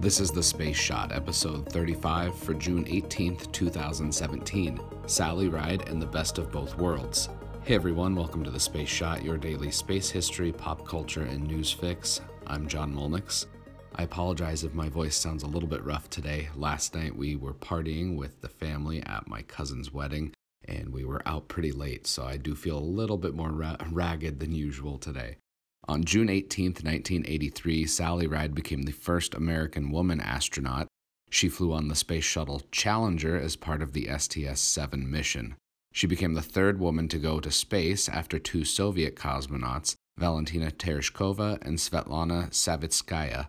This is the Space Shot, episode 35 for June 18th, 2017. Sally Ride and the Best of Both Worlds. Hey everyone, welcome to the Space Shot, your daily space history, pop culture, and news fix. I'm John Molnix. I apologize if my voice sounds a little bit rough today. Last night we were partying with the family at my cousin's wedding, and we were out pretty late, so I do feel a little bit more ra- ragged than usual today. On June 18, 1983, Sally Ride became the first American woman astronaut. She flew on the Space Shuttle Challenger as part of the STS 7 mission. She became the third woman to go to space after two Soviet cosmonauts, Valentina Tereshkova and Svetlana Savitskaya.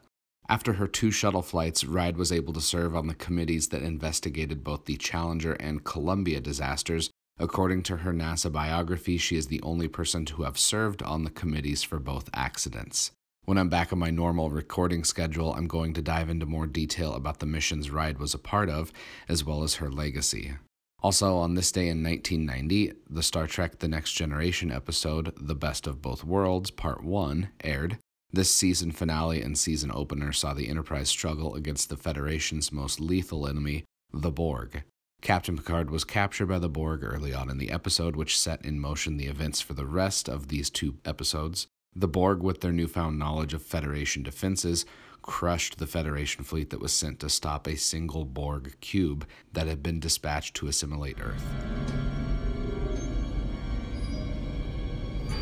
After her two shuttle flights, Ride was able to serve on the committees that investigated both the Challenger and Columbia disasters, According to her NASA biography, she is the only person to have served on the committees for both accidents. When I'm back on my normal recording schedule, I'm going to dive into more detail about the missions Ride was a part of, as well as her legacy. Also, on this day in 1990, the Star Trek The Next Generation episode, The Best of Both Worlds, Part 1, aired. This season finale and season opener saw the Enterprise struggle against the Federation's most lethal enemy, the Borg. Captain Picard was captured by the Borg early on in the episode, which set in motion the events for the rest of these two episodes. The Borg, with their newfound knowledge of Federation defenses, crushed the Federation fleet that was sent to stop a single Borg cube that had been dispatched to assimilate Earth.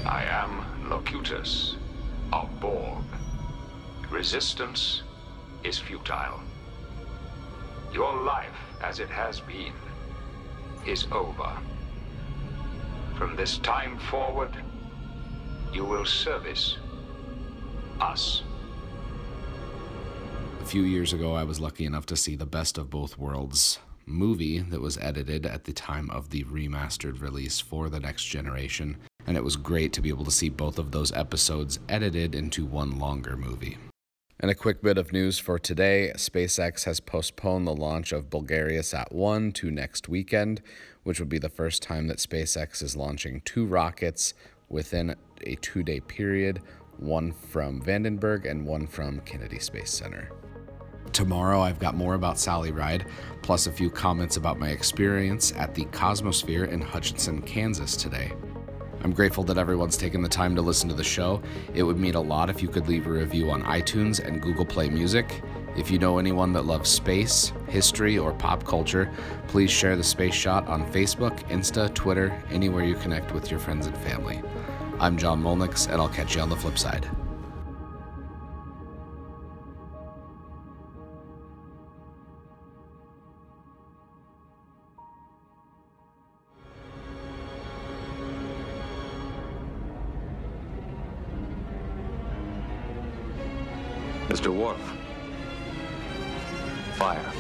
I am Locutus of Borg. Resistance is futile. Your life, as it has been, is over. From this time forward, you will service us. A few years ago, I was lucky enough to see the Best of Both Worlds movie that was edited at the time of the remastered release for the next generation, and it was great to be able to see both of those episodes edited into one longer movie. And a quick bit of news for today SpaceX has postponed the launch of Bulgariasat 1 to next weekend, which would be the first time that SpaceX is launching two rockets within a two day period one from Vandenberg and one from Kennedy Space Center. Tomorrow, I've got more about Sally Ride, plus a few comments about my experience at the Cosmosphere in Hutchinson, Kansas today. I'm grateful that everyone's taken the time to listen to the show. It would mean a lot if you could leave a review on iTunes and Google Play Music. If you know anyone that loves space, history, or pop culture, please share the Space Shot on Facebook, Insta, Twitter, anywhere you connect with your friends and family. I'm John Molnix, and I'll catch you on the flip side. Mr. Worf. Fire.